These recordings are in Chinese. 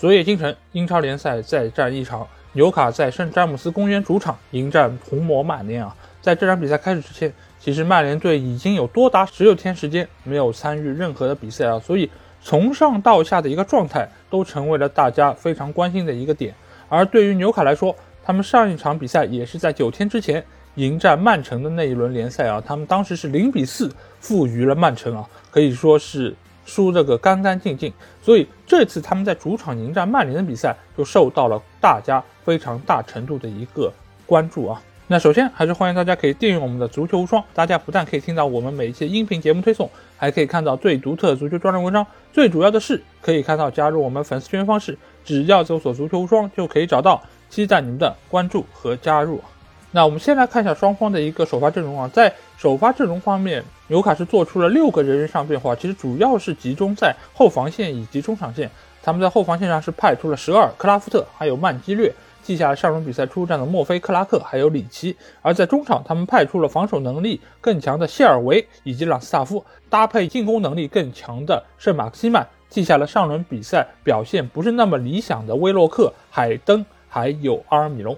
昨夜今晨，英超联赛再战一场，纽卡在圣詹姆斯公园主场迎战红魔曼联啊。在这场比赛开始之前，其实曼联队已经有多达十六天时间没有参与任何的比赛啊，所以从上到下的一个状态都成为了大家非常关心的一个点。而对于纽卡来说，他们上一场比赛也是在九天之前迎战曼城的那一轮联赛啊，他们当时是零比四负于了曼城啊，可以说是。输这个干干净净，所以这次他们在主场迎战曼联的比赛就受到了大家非常大程度的一个关注啊。那首先还是欢迎大家可以订阅我们的足球无双，大家不但可以听到我们每一期音频节目推送，还可以看到最独特的足球专栏文章。最主要的是可以看到加入我们粉丝群方式，只要搜索足球无双就可以找到。期待你们的关注和加入。那我们先来看一下双方的一个首发阵容啊，在首发阵容方面，纽卡是做出了六个人员上变化，其实主要是集中在后防线以及中场线。他们在后防线上是派出了舍尔、克拉夫特，还有曼基略，记下了上轮比赛出战的墨菲、克拉克，还有里奇。而在中场，他们派出了防守能力更强的谢尔维以及朗斯塔夫，搭配进攻能力更强的圣马克西曼，记下了上轮比赛表现不是那么理想的威洛克、海登，还有阿尔米隆。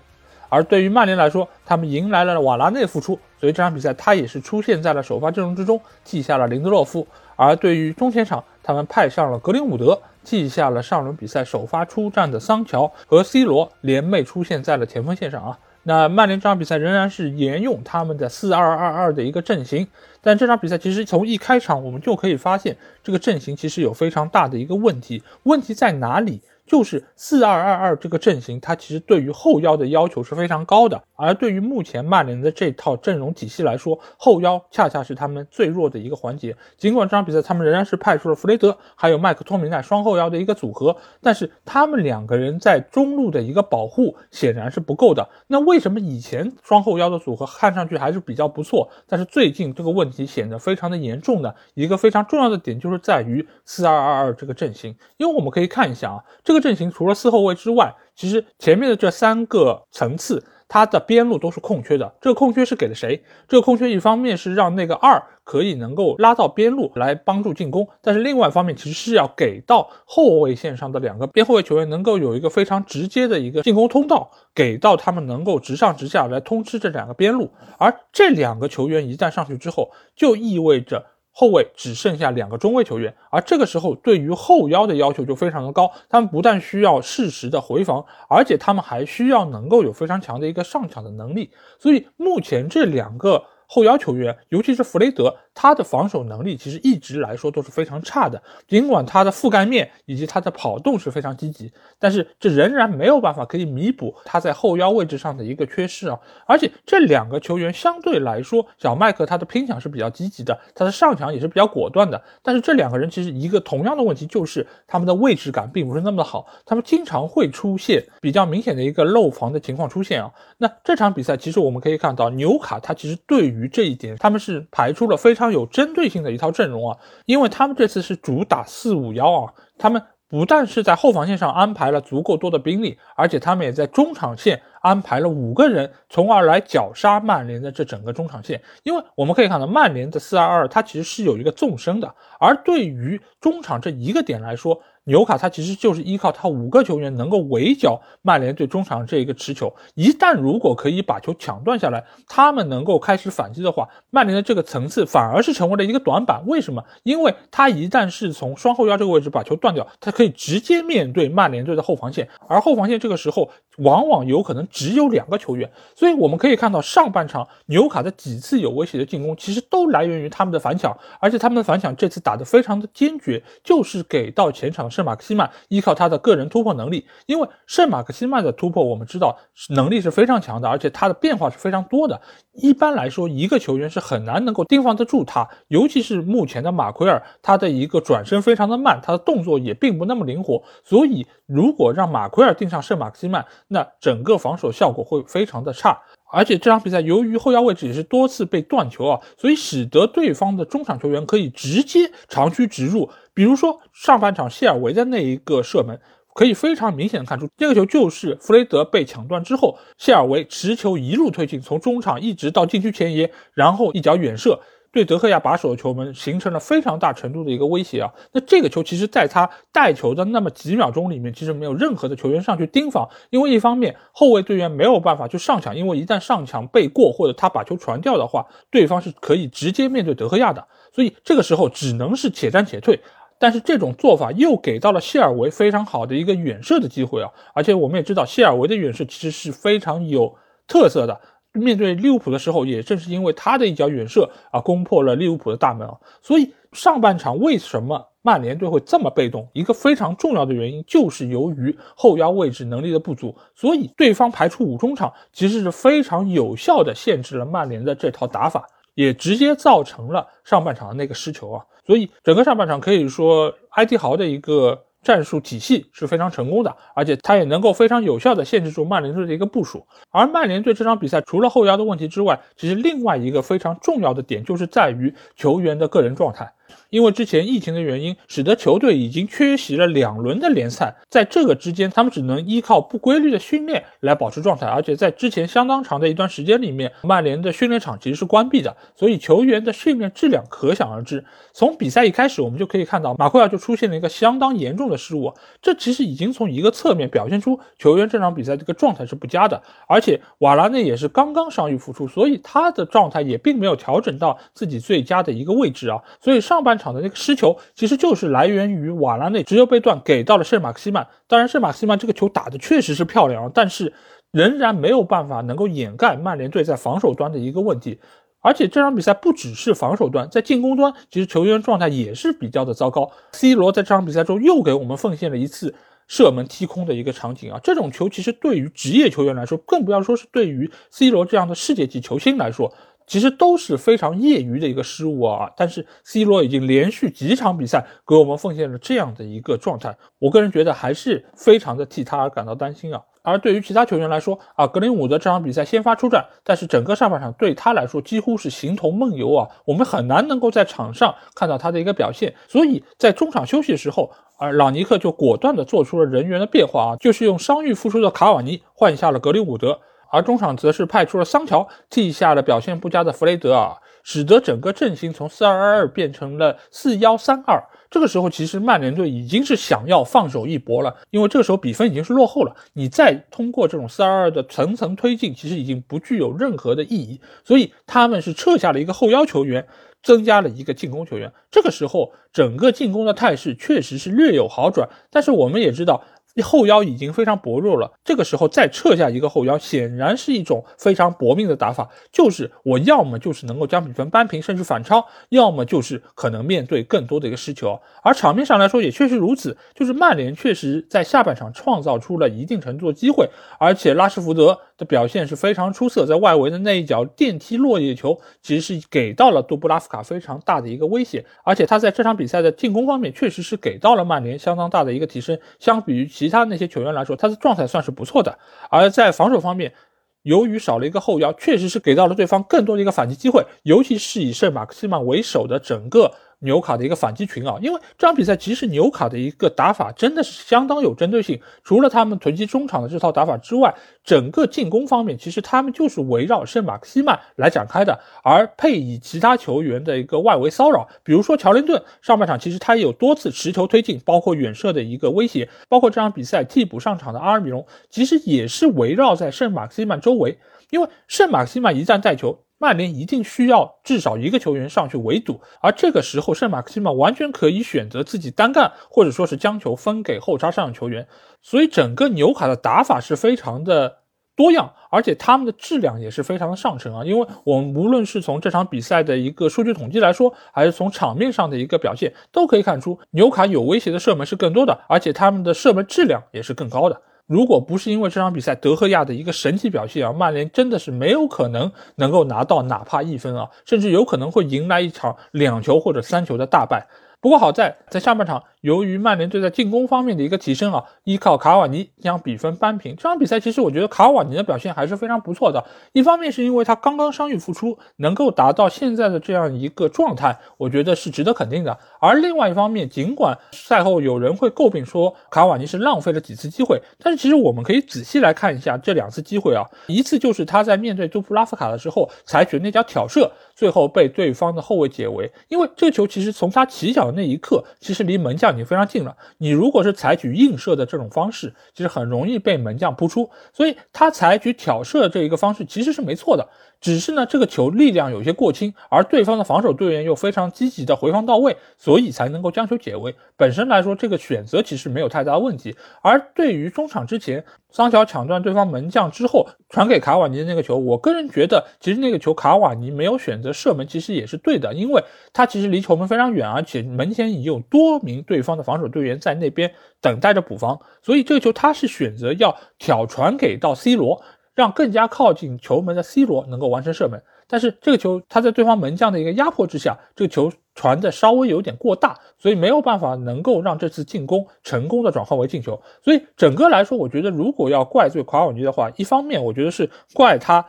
而对于曼联来说，他们迎来了瓦拉内复出，所以这场比赛他也是出现在了首发阵容之中，记下了林德洛夫。而对于中前场，他们派上了格林伍德，记下了上轮比赛首发出战的桑乔和 C 罗联袂出现在了前锋线上啊。那曼联这场比赛仍然是沿用他们的四二二二的一个阵型，但这场比赛其实从一开场我们就可以发现，这个阵型其实有非常大的一个问题，问题在哪里？就是四二二二这个阵型，它其实对于后腰的要求是非常高的。而对于目前曼联的这套阵容体系来说，后腰恰恰是他们最弱的一个环节。尽管这场比赛他们仍然是派出了弗雷德还有麦克托米奈双后腰的一个组合，但是他们两个人在中路的一个保护显然是不够的。那为什么以前双后腰的组合看上去还是比较不错，但是最近这个问题显得非常的严重呢？一个非常重要的点就是在于四二二二这个阵型，因为我们可以看一下啊，这这个阵型除了四后卫之外，其实前面的这三个层次，它的边路都是空缺的。这个空缺是给了谁？这个空缺一方面是让那个二可以能够拉到边路来帮助进攻，但是另外一方面其实是要给到后卫线上的两个边后卫球员能够有一个非常直接的一个进攻通道，给到他们能够直上直下来通吃这两个边路。而这两个球员一旦上去之后，就意味着。后卫只剩下两个中卫球员，而这个时候对于后腰的要求就非常的高。他们不但需要适时的回防，而且他们还需要能够有非常强的一个上抢的能力。所以目前这两个。后腰球员，尤其是弗雷德，他的防守能力其实一直来说都是非常差的。尽管他的覆盖面以及他的跑动是非常积极，但是这仍然没有办法可以弥补他在后腰位置上的一个缺失啊。而且这两个球员相对来说，小麦克他的拼抢是比较积极的，他的上抢也是比较果断的。但是这两个人其实一个同样的问题就是他们的位置感并不是那么的好，他们经常会出现比较明显的一个漏防的情况出现啊。那这场比赛其实我们可以看到，纽卡他其实对于这一点，他们是排出了非常常有针对性的一套阵容啊，因为他们这次是主打四五幺啊，他们不但是在后防线上安排了足够多的兵力，而且他们也在中场线安排了五个人，从而来绞杀曼联的这整个中场线。因为我们可以看到，曼联的四二二它其实是有一个纵深的，而对于中场这一个点来说。纽卡他其实就是依靠他五个球员能够围剿曼联队中场这一个持球，一旦如果可以把球抢断下来，他们能够开始反击的话，曼联的这个层次反而是成为了一个短板。为什么？因为他一旦是从双后腰这个位置把球断掉，他可以直接面对曼联队的后防线，而后防线这个时候往往有可能只有两个球员，所以我们可以看到上半场纽卡的几次有威胁的进攻，其实都来源于他们的反抢，而且他们的反抢这次打得非常的坚决，就是给到前场。圣马克西曼依靠他的个人突破能力，因为圣马克西曼的突破我们知道能力是非常强的，而且他的变化是非常多的。一般来说，一个球员是很难能够盯防得住他，尤其是目前的马奎尔，他的一个转身非常的慢，他的动作也并不那么灵活。所以，如果让马奎尔盯上圣马克西曼，那整个防守效果会非常的差。而且这场比赛由于后腰位置也是多次被断球啊，所以使得对方的中场球员可以直接长驱直入。比如说上半场谢尔维的那一个射门，可以非常明显的看出，这个球就是弗雷德被抢断之后，谢尔维持球一路推进，从中场一直到禁区前沿，然后一脚远射。对德赫亚把守的球门形成了非常大程度的一个威胁啊。那这个球其实在他带球的那么几秒钟里面，其实没有任何的球员上去盯防，因为一方面后卫队员没有办法去上抢，因为一旦上抢被过或者他把球传掉的话，对方是可以直接面对德赫亚的，所以这个时候只能是且战且退。但是这种做法又给到了谢尔维非常好的一个远射的机会啊！而且我们也知道，谢尔维的远射其实是非常有特色的。面对利物浦的时候，也正是因为他的一脚远射啊，攻破了利物浦的大门啊。所以上半场为什么曼联队会这么被动？一个非常重要的原因就是由于后腰位置能力的不足，所以对方排出五中场其实是非常有效的限制了曼联的这套打法，也直接造成了上半场的那个失球啊。所以整个上半场可以说，埃迪豪的一个战术体系是非常成功的，而且他也能够非常有效的限制住曼联队的一个部署。而曼联队这场比赛除了后腰的问题之外，其实另外一个非常重要的点就是在于球员的个人状态。因为之前疫情的原因，使得球队已经缺席了两轮的联赛，在这个之间，他们只能依靠不规律的训练来保持状态。而且在之前相当长的一段时间里面，曼联的训练场其实是关闭的，所以球员的训练质量可想而知。从比赛一开始，我们就可以看到马奎尔就出现了一个相当严重的失误，这其实已经从一个侧面表现出球员这场比赛这个状态是不佳的。而且瓦拉内也是刚刚伤愈复出，所以他的状态也并没有调整到自己最佳的一个位置啊。所以上半场的那个失球，其实就是来源于瓦拉内直球被断给到了圣马克西曼。当然，圣马克西曼这个球打的确实是漂亮，但是仍然没有办法能够掩盖曼联队在防守端的一个问题。而且这场比赛不只是防守端，在进攻端，其实球员状态也是比较的糟糕。C 罗在这场比赛中又给我们奉献了一次射门踢空的一个场景啊！这种球其实对于职业球员来说，更不要说是对于 C 罗这样的世界级球星来说。其实都是非常业余的一个失误啊，但是 C 罗已经连续几场比赛给我们奉献了这样的一个状态，我个人觉得还是非常的替他而感到担心啊。而对于其他球员来说啊，格林伍德这场比赛先发出战，但是整个上半场对他来说几乎是形同梦游啊，我们很难能够在场上看到他的一个表现，所以在中场休息的时候，而朗尼克就果断的做出了人员的变化啊，就是用伤愈复出的卡瓦尼换下了格林伍德。而中场则是派出了桑乔替下了表现不佳的弗雷德啊，使得整个阵型从四二二二变成了四幺三二。这个时候，其实曼联队已经是想要放手一搏了，因为这个时候比分已经是落后了。你再通过这种四二二的层层推进，其实已经不具有任何的意义。所以他们是撤下了一个后腰球员，增加了一个进攻球员。这个时候，整个进攻的态势确实是略有好转。但是我们也知道。后腰已经非常薄弱了，这个时候再撤下一个后腰，显然是一种非常搏命的打法。就是我要么就是能够将比分扳平，甚至反超，要么就是可能面对更多的一个失球。而场面上来说也确实如此，就是曼联确实在下半场创造出了一定程度的机会，而且拉什福德的表现是非常出色，在外围的那一脚电梯落叶球，其实是给到了杜布拉夫卡非常大的一个威胁，而且他在这场比赛的进攻方面确实是给到了曼联相当大的一个提升，相比于。其他那些球员来说，他的状态算是不错的。而在防守方面，由于少了一个后腰，确实是给到了对方更多的一个反击机会，尤其是以圣马克西曼为首的整个。纽卡的一个反击群啊，因为这场比赛其实纽卡的一个打法真的是相当有针对性。除了他们囤积中场的这套打法之外，整个进攻方面其实他们就是围绕圣马克西曼来展开的，而配以其他球员的一个外围骚扰，比如说乔林顿上半场其实他也有多次持球推进，包括远射的一个威胁，包括这场比赛替补上场的阿尔米隆，其实也是围绕在圣马克西曼周围，因为圣马克西曼一旦带球。曼联一定需要至少一个球员上去围堵，而这个时候圣马克西曼完全可以选择自己单干，或者说是将球分给后插上的球员。所以整个纽卡的打法是非常的多样，而且他们的质量也是非常的上乘啊。因为我们无论是从这场比赛的一个数据统计来说，还是从场面上的一个表现，都可以看出纽卡有威胁的射门是更多的，而且他们的射门质量也是更高的。如果不是因为这场比赛德赫亚的一个神奇表现啊，曼联真的是没有可能能够拿到哪怕一分啊，甚至有可能会迎来一场两球或者三球的大败。不过好在在下半场，由于曼联队在进攻方面的一个提升啊，依靠卡瓦尼将比分扳平。这场比赛其实我觉得卡瓦尼的表现还是非常不错的。一方面是因为他刚刚伤愈复出，能够达到现在的这样一个状态，我觉得是值得肯定的。而另外一方面，尽管赛后有人会诟病说卡瓦尼是浪费了几次机会，但是其实我们可以仔细来看一下这两次机会啊，一次就是他在面对杜布拉夫卡的时候采取那脚挑射，最后被对方的后卫解围。因为这个球其实从他起脚的那一刻，其实离门将已经非常近了。你如果是采取映射的这种方式，其实很容易被门将扑出。所以他采取挑射这一个方式其实是没错的。只是呢，这个球力量有些过轻，而对方的防守队员又非常积极的回防到位，所以才能够将球解围。本身来说，这个选择其实没有太大问题。而对于中场之前桑乔抢断对方门将之后传给卡瓦尼的那个球，我个人觉得，其实那个球卡瓦尼没有选择射门，其实也是对的，因为他其实离球门非常远，而且门前已经有多名对方的防守队员在那边等待着补防，所以这个球他是选择要挑传给到 C 罗。让更加靠近球门的 C 罗能够完成射门，但是这个球他在对方门将的一个压迫之下，这个球传的稍微有点过大，所以没有办法能够让这次进攻成功的转换为进球。所以整个来说，我觉得如果要怪罪卡瓦尼的话，一方面我觉得是怪他。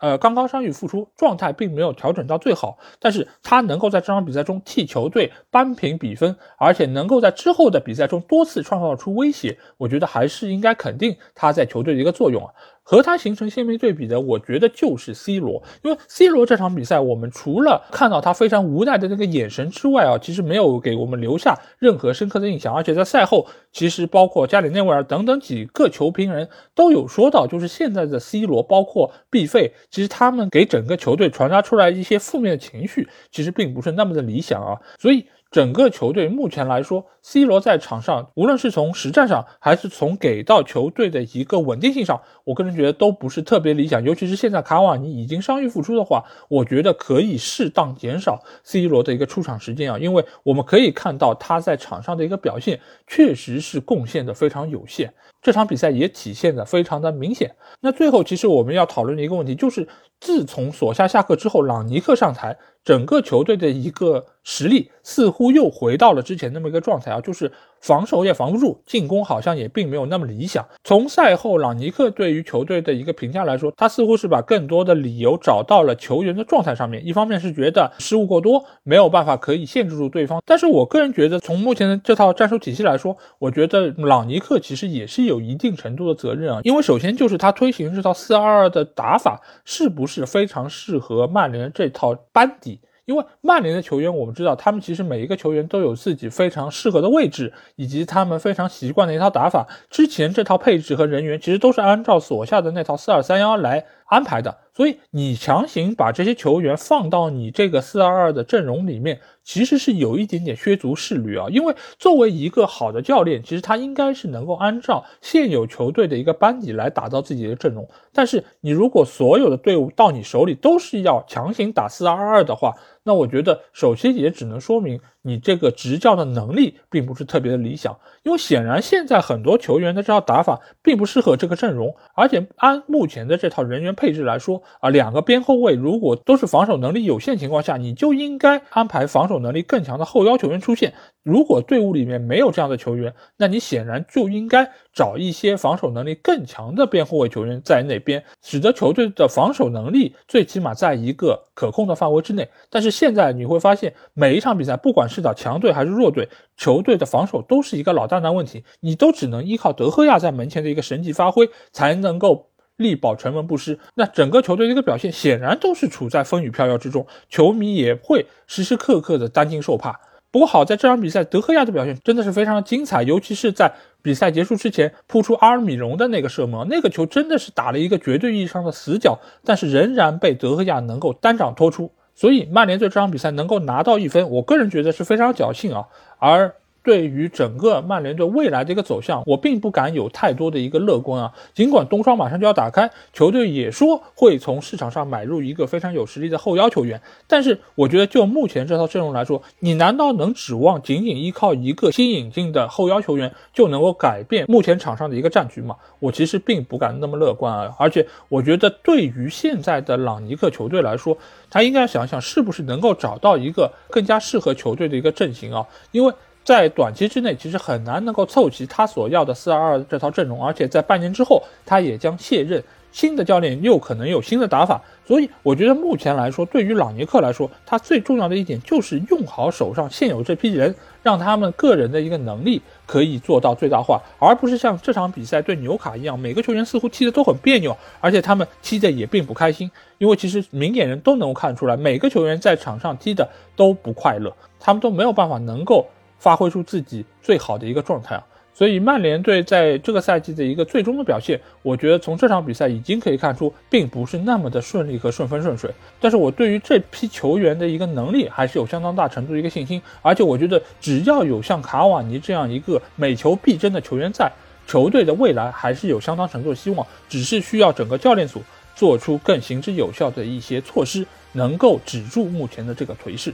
呃，刚刚伤愈复出，状态并没有调整到最好，但是他能够在这场比赛中替球队扳平比分，而且能够在之后的比赛中多次创造出威胁，我觉得还是应该肯定他在球队的一个作用啊。和他形成鲜明对比的，我觉得就是 C 罗，因为 C 罗这场比赛，我们除了看到他非常无奈的那个眼神之外啊，其实没有给我们留下任何深刻的印象，而且在赛后，其实包括加里内维尔等等几个球评人都有说到，就是现在的 C 罗，包括毕费，其实他们给整个球队传达出来一些负面的情绪，其实并不是那么的理想啊，所以。整个球队目前来说，C 罗在场上，无论是从实战上，还是从给到球队的一个稳定性上，我个人觉得都不是特别理想。尤其是现在卡瓦尼已经伤愈复出的话，我觉得可以适当减少 C 罗的一个出场时间啊，因为我们可以看到他在场上的一个表现确实是贡献的非常有限，这场比赛也体现的非常的明显。那最后，其实我们要讨论的一个问题就是，自从索夏下课之后，朗尼克上台。整个球队的一个实力似乎又回到了之前那么一个状态啊，就是防守也防不住，进攻好像也并没有那么理想。从赛后朗尼克对于球队的一个评价来说，他似乎是把更多的理由找到了球员的状态上面。一方面是觉得失误过多，没有办法可以限制住对方。但是我个人觉得，从目前的这套战术体系来说，我觉得朗尼克其实也是有一定程度的责任啊。因为首先就是他推行这套四二二的打法是不是非常适合曼联这套班底。因为曼联的球员，我们知道他们其实每一个球员都有自己非常适合的位置，以及他们非常习惯的一套打法。之前这套配置和人员其实都是按照所下的那套四二三幺来安排的，所以你强行把这些球员放到你这个四二二的阵容里面。其实是有一点点削足适履啊，因为作为一个好的教练，其实他应该是能够按照现有球队的一个班底来打造自己的阵容。但是你如果所有的队伍到你手里都是要强行打四二二的话，那我觉得首先也只能说明你这个执教的能力并不是特别的理想，因为显然现在很多球员的这套打法并不适合这个阵容，而且按目前的这套人员配置来说啊，两个边后卫如果都是防守能力有限情况下，你就应该安排防守。能力更强的后腰球员出现，如果队伍里面没有这样的球员，那你显然就应该找一些防守能力更强的边后卫球员在那边，使得球队的防守能力最起码在一个可控的范围之内。但是现在你会发现，每一场比赛，不管是打强队还是弱队，球队的防守都是一个老大难问题，你都只能依靠德赫亚在门前的一个神级发挥才能够。力保城门不失，那整个球队的一个表现显然都是处在风雨飘摇之中，球迷也会时时刻刻的担惊受怕。不过好在这场比赛，德赫亚的表现真的是非常的精彩，尤其是在比赛结束之前扑出阿尔米隆的那个射门，那个球真的是打了一个绝对意义上的死角，但是仍然被德赫亚能够单掌托出，所以曼联队这场比赛能够拿到一分，我个人觉得是非常侥幸啊，而。对于整个曼联队未来的一个走向，我并不敢有太多的一个乐观啊。尽管冬窗马上就要打开，球队也说会从市场上买入一个非常有实力的后腰球员，但是我觉得就目前这套阵容来说，你难道能指望仅仅依靠一个新引进的后腰球员就能够改变目前场上的一个战局吗？我其实并不敢那么乐观啊。而且我觉得对于现在的朗尼克球队来说，他应该想想是不是能够找到一个更加适合球队的一个阵型啊，因为。在短期之内，其实很难能够凑齐他所要的四二二这套阵容，而且在半年之后，他也将卸任。新的教练又可能有新的打法，所以我觉得目前来说，对于朗尼克来说，他最重要的一点就是用好手上现有这批人，让他们个人的一个能力可以做到最大化，而不是像这场比赛对纽卡一样，每个球员似乎踢的都很别扭，而且他们踢的也并不开心，因为其实明眼人都能够看出来，每个球员在场上踢的都不快乐，他们都没有办法能够发挥出自己最好的一个状态啊。所以曼联队在这个赛季的一个最终的表现，我觉得从这场比赛已经可以看出，并不是那么的顺利和顺风顺水。但是我对于这批球员的一个能力，还是有相当大程度的一个信心。而且我觉得，只要有像卡瓦尼这样一个每球必争的球员在，球队的未来还是有相当程度的希望。只是需要整个教练组做出更行之有效的一些措施，能够止住目前的这个颓势。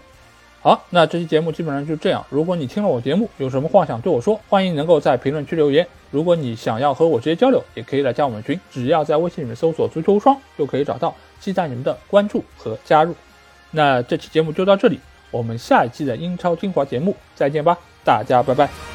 好，那这期节目基本上就这样。如果你听了我节目，有什么话想对我说，欢迎能够在评论区留言。如果你想要和我直接交流，也可以来加我们群，只要在微信里面搜索“足球无双”就可以找到。期待你们的关注和加入。那这期节目就到这里，我们下一期的英超精华节目再见吧，大家拜拜。